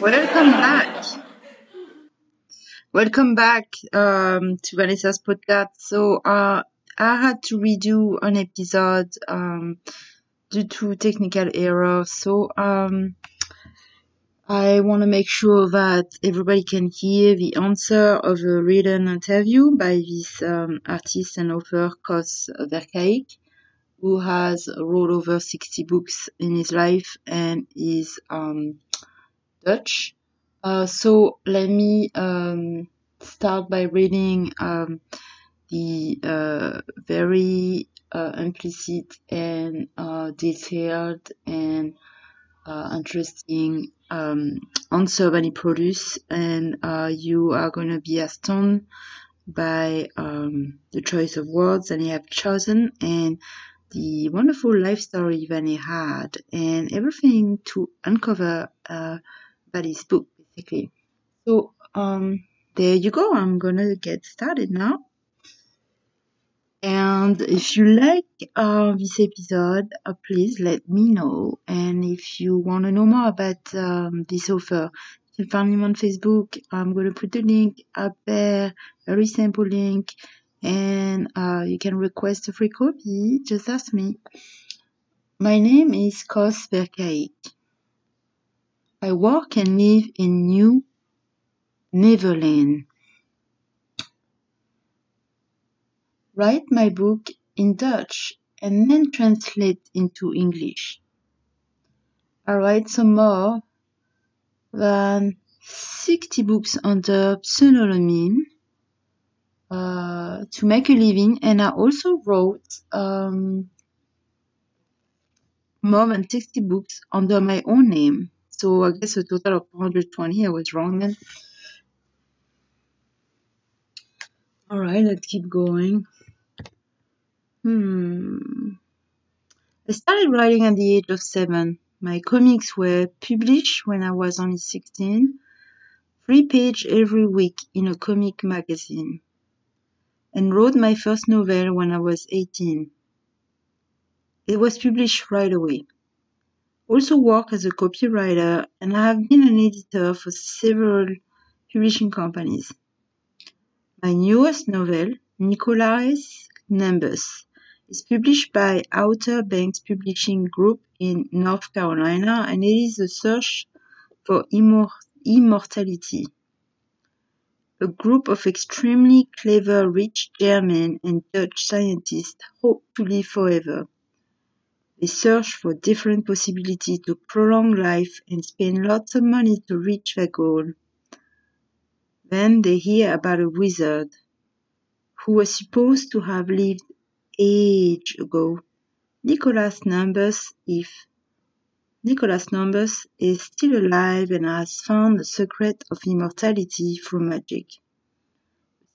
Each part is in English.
Welcome back. Welcome back um, to Vanessa's podcast. So uh, I had to redo an episode um, due to technical error. So um, I want to make sure that everybody can hear the answer of a written interview by this um, artist and author Koos Verkaik, who has wrote over 60 books in his life and is um, Dutch. Uh, so let me um, start by reading um, the uh, very uh, implicit and uh, detailed and uh, interesting um, answer he produced, and uh, you are going to be astounded by um, the choice of words that he have chosen and the wonderful life story he had, and everything to uncover uh, that book basically. So um, there you go. I'm gonna get started now. And if you like uh, this episode, uh, please let me know. And if you want to know more about um, this offer, you can find me on Facebook. I'm going to put the link up there, very simple link. And uh, you can request a free copy. Just ask me. My name is Koos Verkaik. I work and live in New Neverland. Write my book in Dutch and then translate into English. I write some more than 60 books under pseudonym uh, to make a living, and I also wrote um, more than 60 books under my own name. So I guess a total of 120. I was wrong then. All right, let's keep going. Hmm. I started writing at the age of seven. My comics were published when I was only 16, three page every week in a comic magazine, and wrote my first novel when I was 18. It was published right away also work as a copywriter and I have been an editor for several publishing companies. My newest novel, Nicholas Nimbus, is published by Outer Banks Publishing Group in North Carolina and it is a search for immor- immortality. A group of extremely clever rich German and Dutch scientists hope to live forever. They search for different possibilities to prolong life and spend lots of money to reach their goal. Then they hear about a wizard who was supposed to have lived age ago. Nicholas Nimbus if Nicholas Nimbus is still alive and has found the secret of immortality through magic.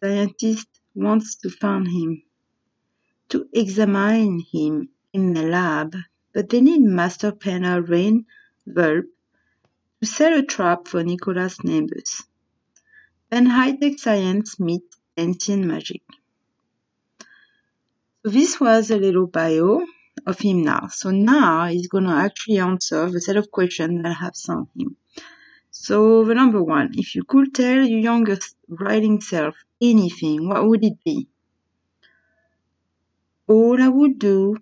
The scientist wants to find him, to examine him in the lab, but they need master planner Rain Vulp to set a trap for Nicholas Nimbus. Then high-tech science meets ancient magic. So this was a little bio of him now. So now he's gonna actually answer the set of questions that I have sent him. So the number one, if you could tell your younger writing self anything, what would it be? All I would do,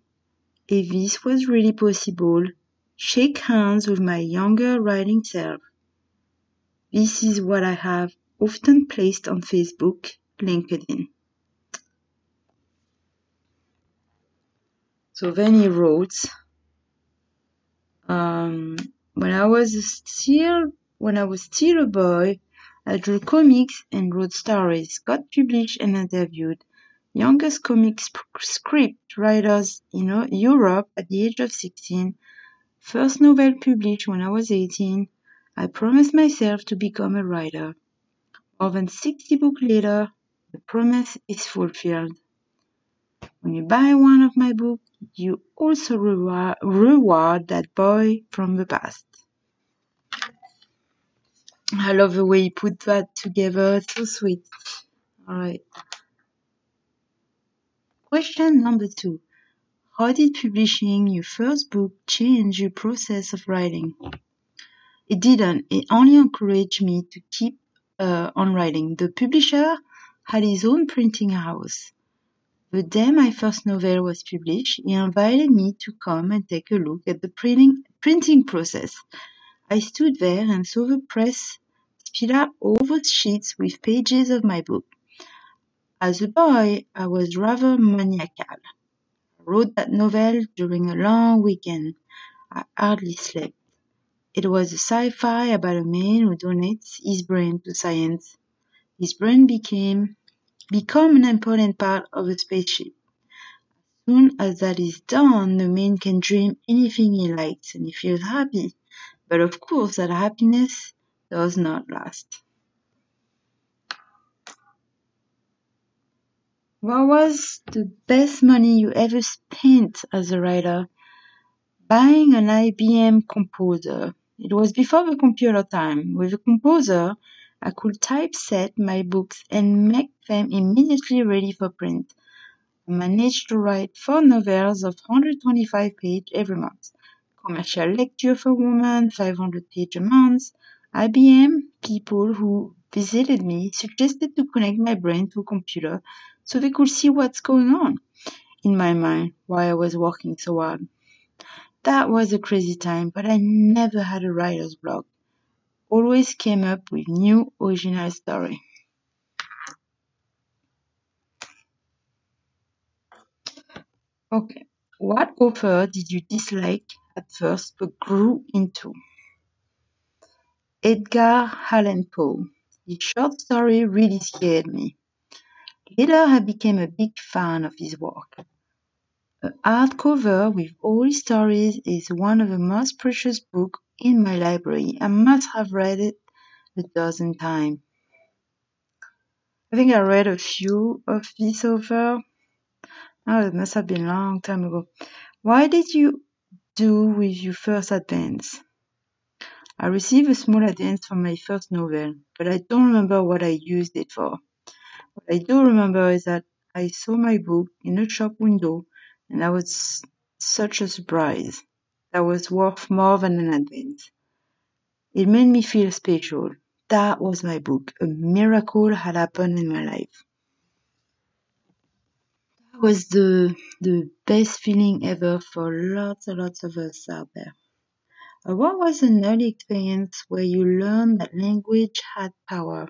if this was really possible, shake hands with my younger writing self. This is what I have often placed on Facebook, LinkedIn. So then he wrote, um, when I was still when I was still a boy, I drew comics and wrote stories, got published and interviewed youngest comic script writers in uh, Europe at the age of 16, first novel published when I was 18. I promised myself to become a writer. More than 60 books later, the promise is fulfilled. When you buy one of my books, you also reward, reward that boy from the past. I love the way he put that together. So sweet. All right. Question number two. How did publishing your first book change your process of writing? It didn't. It only encouraged me to keep uh, on writing. The publisher had his own printing house. The day my first novel was published, he invited me to come and take a look at the printing, printing process. I stood there and saw the press spill out all the sheets with pages of my book. As a boy, I was rather maniacal. I wrote that novel during a long weekend. I hardly slept. It was a sci-fi about a man who donates his brain to science. His brain became become an important part of a spaceship. As soon as that is done, the man can dream anything he likes and he feels happy. But of course, that happiness does not last. What was the best money you ever spent as a writer? Buying an IBM composer. It was before the computer time. With a composer, I could typeset my books and make them immediately ready for print. I managed to write four novels of 125 pages every month. Commercial lecture for women, 500 pages a month. IBM people who visited me suggested to connect my brain to a computer so they could see what's going on in my mind while I was walking so hard. That was a crazy time, but I never had a writer's block. Always came up with new original story. Okay. What author did you dislike at first but grew into? Edgar Allan Poe. His short story really scared me. Later I became a big fan of his work. A hardcover with all his stories is one of the most precious books in my library. I must have read it a dozen times. I think I read a few of this over. Oh, it must have been a long time ago. Why did you do with your first advance? I received a small advance for my first novel, but I don't remember what I used it for. What I do remember is that I saw my book in a shop window and that was such a surprise. That was worth more than an advance. It made me feel special. That was my book. A miracle had happened in my life That was the the best feeling ever for lots and lots of us out there. What was an early experience where you learned that language had power?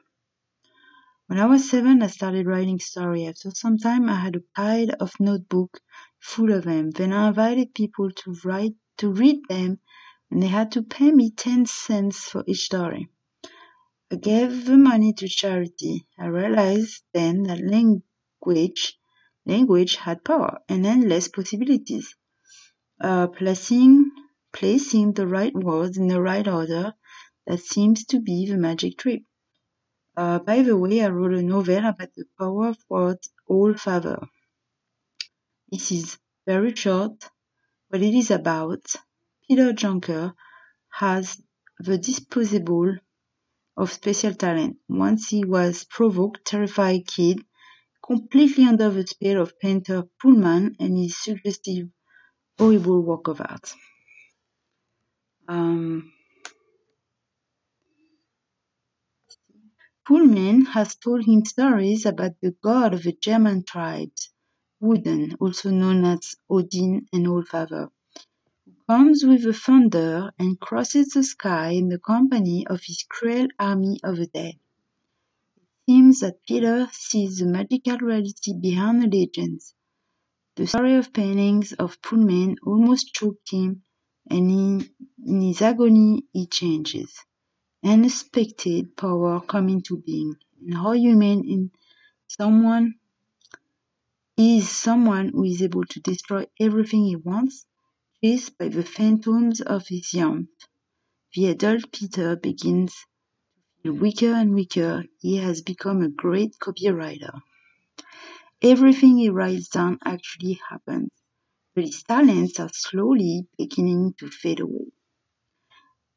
When I was seven, I started writing stories. After some time, I had a pile of notebook full of them. Then I invited people to write, to read them, and they had to pay me 10 cents for each story. I gave the money to charity. I realized then that language Language had power and endless possibilities. Uh, placing, placing the right words in the right order, that seems to be the magic trick. Uh, by the way, I wrote a novel about the power of words all favor. This is very short, but it is about Peter Junker has the disposable of special talent. Once he was provoked, terrified kid completely under the spell of painter Pullman and his suggestive, horrible work of art. Um, Pullman has told him stories about the god of the German tribes, Woden, also known as Odin and Allfather, who comes with the thunder and crosses the sky in the company of his cruel army of the dead. It seems that Peter sees the magical reality behind the legends. The story of paintings of Pullman almost choked him, and in, in his agony he changes unexpected power come into being, and how human in someone is someone who is able to destroy everything he wants, chased by the phantoms of his youth. The adult Peter begins to feel weaker and weaker. He has become a great copywriter. Everything he writes down actually happens, but his talents are slowly beginning to fade away.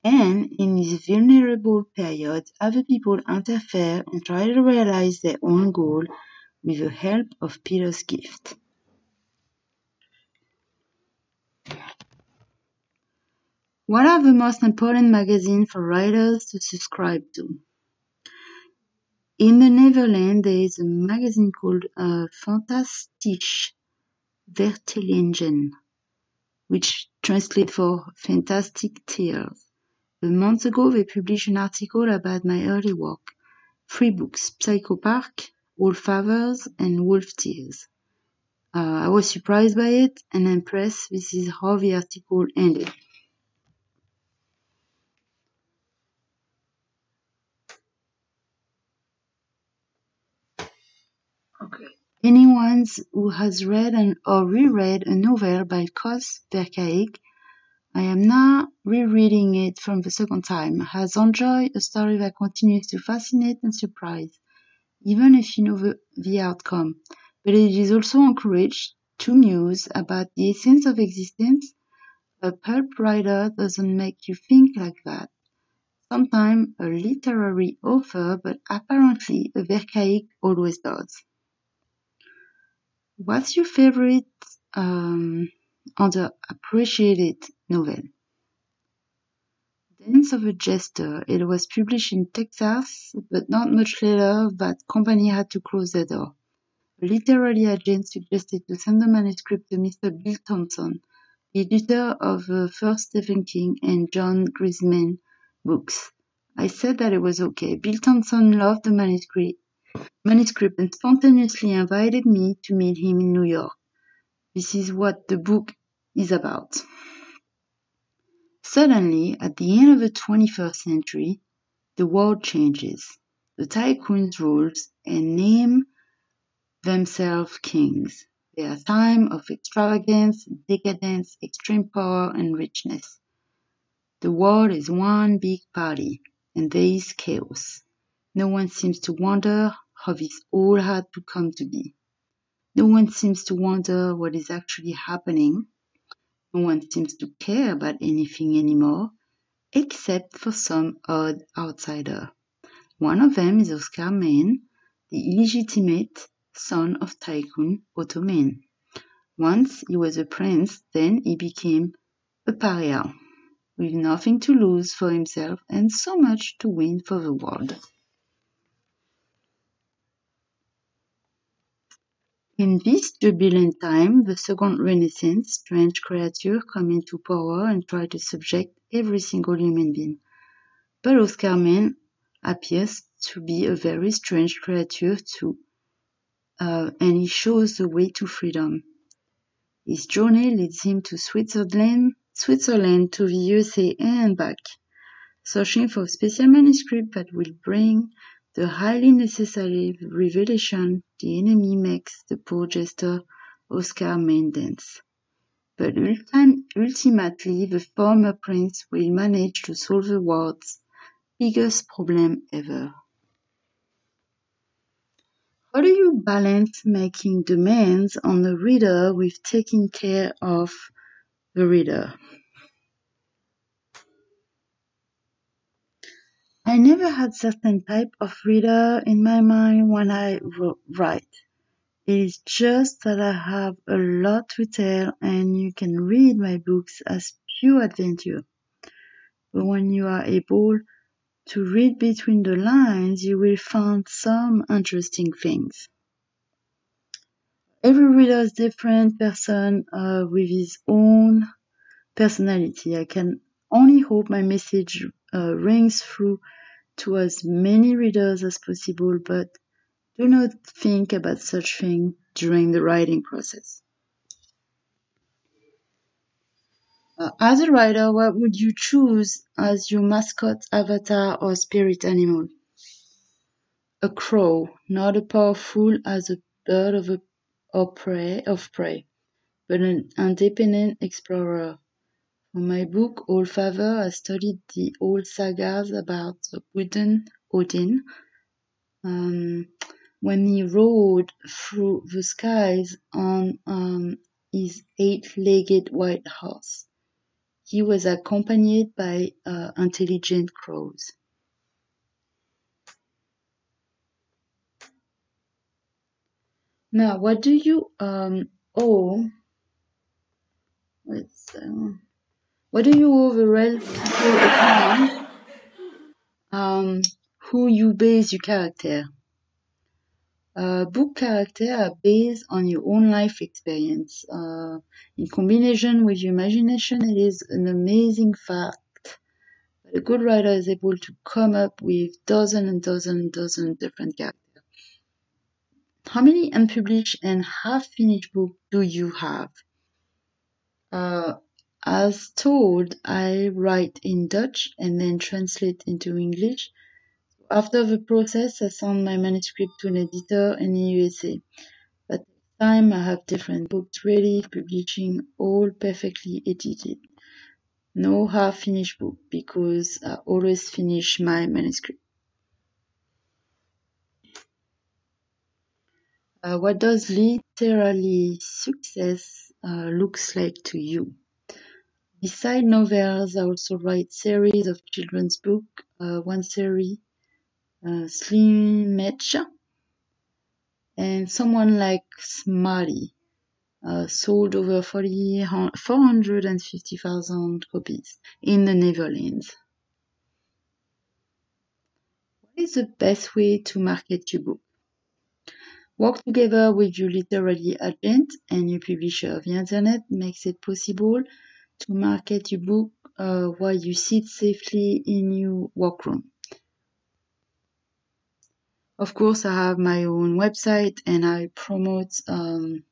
And in this vulnerable period, other people interfere and try to realize their own goal with the help of Peter's gift. What are the most important magazines for writers to subscribe to? In the Netherlands, there is a magazine called uh, Fantastisch Vertellingen, which translates for Fantastic Tales. A month ago, they published an article about my early work, three books, Psycho Park, Allfathers, and Wolf Tears. Uh, I was surprised by it and impressed. This is how the article ended. Okay. Anyone who has read an, or reread a novel by Koos Verkaik, I am now rereading it from the second time, has enjoyed a story that continues to fascinate and surprise, even if you know the, the outcome. But it is also encouraged to muse about the essence of existence. A pulp writer doesn't make you think like that. Sometimes a literary author, but apparently a Verkaik always does. What's your favorite um, underappreciated novel? Dance of a Jester. It was published in Texas, but not much later that company had to close the door. A literary agent suggested to send the manuscript to Mr. Bill Thompson, the editor of the first Stephen King and John Grisham books. I said that it was okay. Bill Thompson loved the manuscript manuscript and spontaneously invited me to meet him in New York. This is what the book is about. Suddenly, at the end of the 21st century, the world changes. The tycoons rule and name themselves kings. They are time of extravagance, decadence, extreme power, and richness. The world is one big party, and there is chaos. No one seems to wonder how this all had to come to be. No one seems to wonder what is actually happening. No one seems to care about anything anymore, except for some odd outsider. One of them is Oscar Maine, the illegitimate son of tycoon Otto Maine. Once he was a prince, then he became a pariah, with nothing to lose for himself and so much to win for the world. In this turbulent time, the Second Renaissance, strange creatures come into power and try to subject every single human being. But Oscar Maine appears to be a very strange creature too, uh, and he shows the way to freedom. His journey leads him to Switzerland, Switzerland to the USA and back, searching for a special manuscript that will bring the highly necessary revelation the enemy makes the poor jester Oscar dance. But ultimately the former prince will manage to solve the world's biggest problem ever. How do you balance making demands on the reader with taking care of the reader? I never had certain type of reader in my mind when I write. It is just that I have a lot to tell and you can read my books as pure adventure. But when you are able to read between the lines, you will find some interesting things. Every reader is different person uh, with his own personality. I can only hope my message uh, rings through to as many readers as possible, but do not think about such thing during the writing process. Uh, as a writer, what would you choose as your mascot, avatar, or spirit animal? A crow, not as powerful as a bird of, a, prey, of prey, but an independent explorer. For my book All Father, I studied the old sagas about the Woden Odin. Um, when he rode through the skies on um, his eight-legged white horse. He was accompanied by uh, intelligent crows. Now, what do you um, owe? Let's, uh, what do you the people upon um, who you base your character? Uh, book characters are based on your own life experience. Uh, in combination with your imagination, it is an amazing fact that a good writer is able to come up with dozen and dozen and dozen different characters. How many unpublished and half-finished books do you have? Uh, as told, I write in Dutch and then translate into English. After the process, I send my manuscript to an editor in the USA. At the time, I have different books ready, publishing all perfectly edited. No half-finished book because I always finish my manuscript. Uh, what does literary success uh, looks like to you? Beside novels, I also write series of children's book. Uh, one series uh, Slim Match, and someone like Smarty uh, sold over 40, 450,000 copies in the Netherlands. What is the best way to market your book? Work together with your literary agent and your publisher. The internet makes it possible to market your book uh, while you sit safely in your workroom. Of course, I have my own website and I promote um,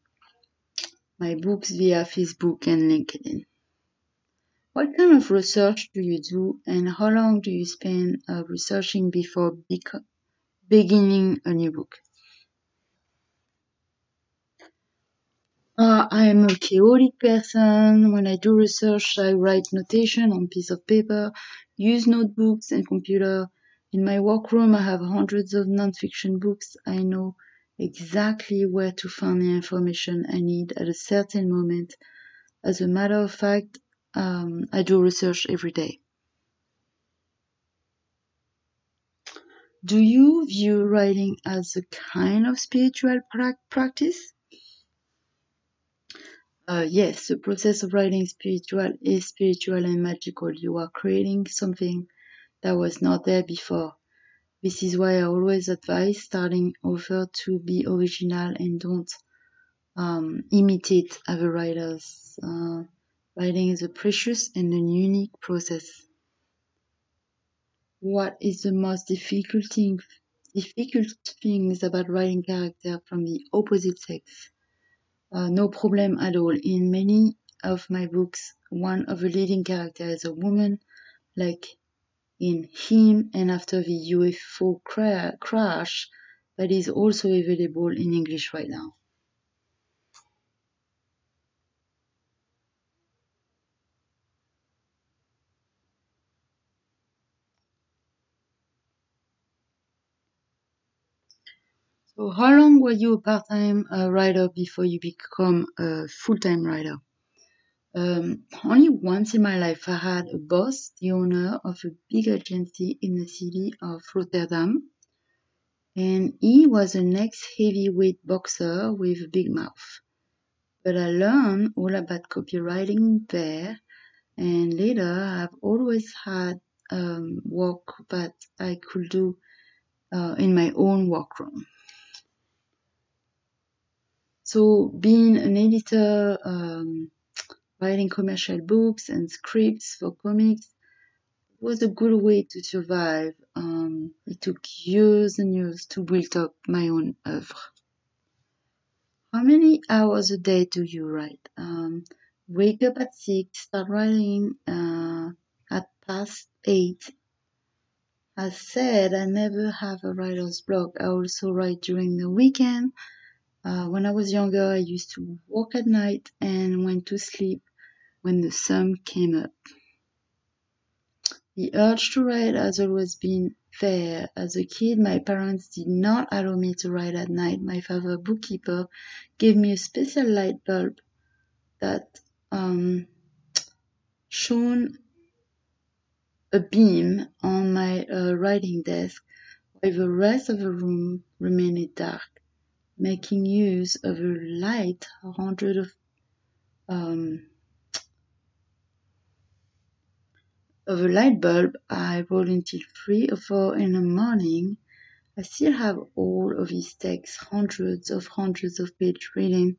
my books via Facebook and LinkedIn. What kind of research do you do and how long do you spend uh, researching before bec- beginning a new book? Uh, I am a chaotic person. When I do research, I write notation on piece of paper, use notebooks and computer. In my workroom, I have hundreds of nonfiction books. I know exactly where to find the information I need at a certain moment. As a matter of fact, um, I do research every day. Do you view writing as a kind of spiritual pra- practice? Uh, yes, the process of writing spiritual is spiritual and magical. You are creating something that was not there before. This is why I always advise starting over to be original and don't um, imitate other writers. Uh, writing is a precious and a unique process. What is the most difficult thing, difficult things about writing character from the opposite sex? Uh, no problem at all. In many of my books, one of the leading characters is a woman, like in Him and after the UFO cra- crash, that is also available in English right now. So how long were you a part-time uh, writer before you become a full-time writer? Um, only once in my life I had a boss, the owner of a big agency in the city of Rotterdam. And he was an ex-heavyweight boxer with a big mouth. But I learned all about copywriting there. And later I've always had um, work that I could do uh, in my own workroom. So being an editor, um, writing commercial books and scripts for comics was a good way to survive. Um, it took years and years to build up my own oeuvre. How many hours a day do you write? Um, wake up at six, start writing uh, at past eight. As said, I never have a writer's block. I also write during the weekend. Uh, when I was younger, I used to work at night and went to sleep when the sun came up. The urge to write has always been there. As a kid, my parents did not allow me to write at night. My father, bookkeeper, gave me a special light bulb that um, shone a beam on my uh, writing desk while the rest of the room remained dark, making use of a light hundred of um, of a light bulb I roll until three or four in the morning. I still have all of his texts, hundreds of hundreds of page reading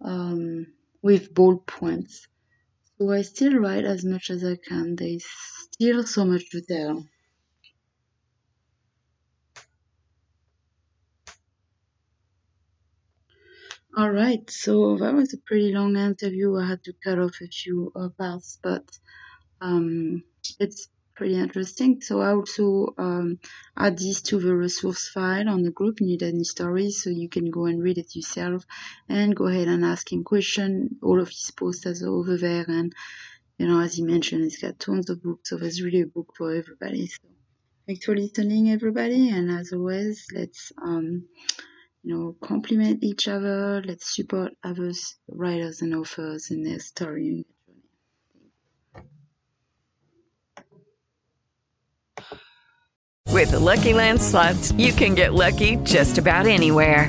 um, with bold points. So I still write as much as I can. There is still so much to tell. All right, so that was a pretty long interview. I had to cut off a few uh, parts, but um, it's pretty interesting. So I also um, add this to the resource file on the group Need Any Stories, so you can go and read it yourself and go ahead and ask him questions. All of his posters are over there, and you know, as he mentioned, he's got tons of books, so there's really a book for everybody. So thanks for listening, everybody, and as always, let's um, you know, compliment each other. Let's support others, writers and authors in their story With the Lucky Land slots, you can get lucky just about anywhere.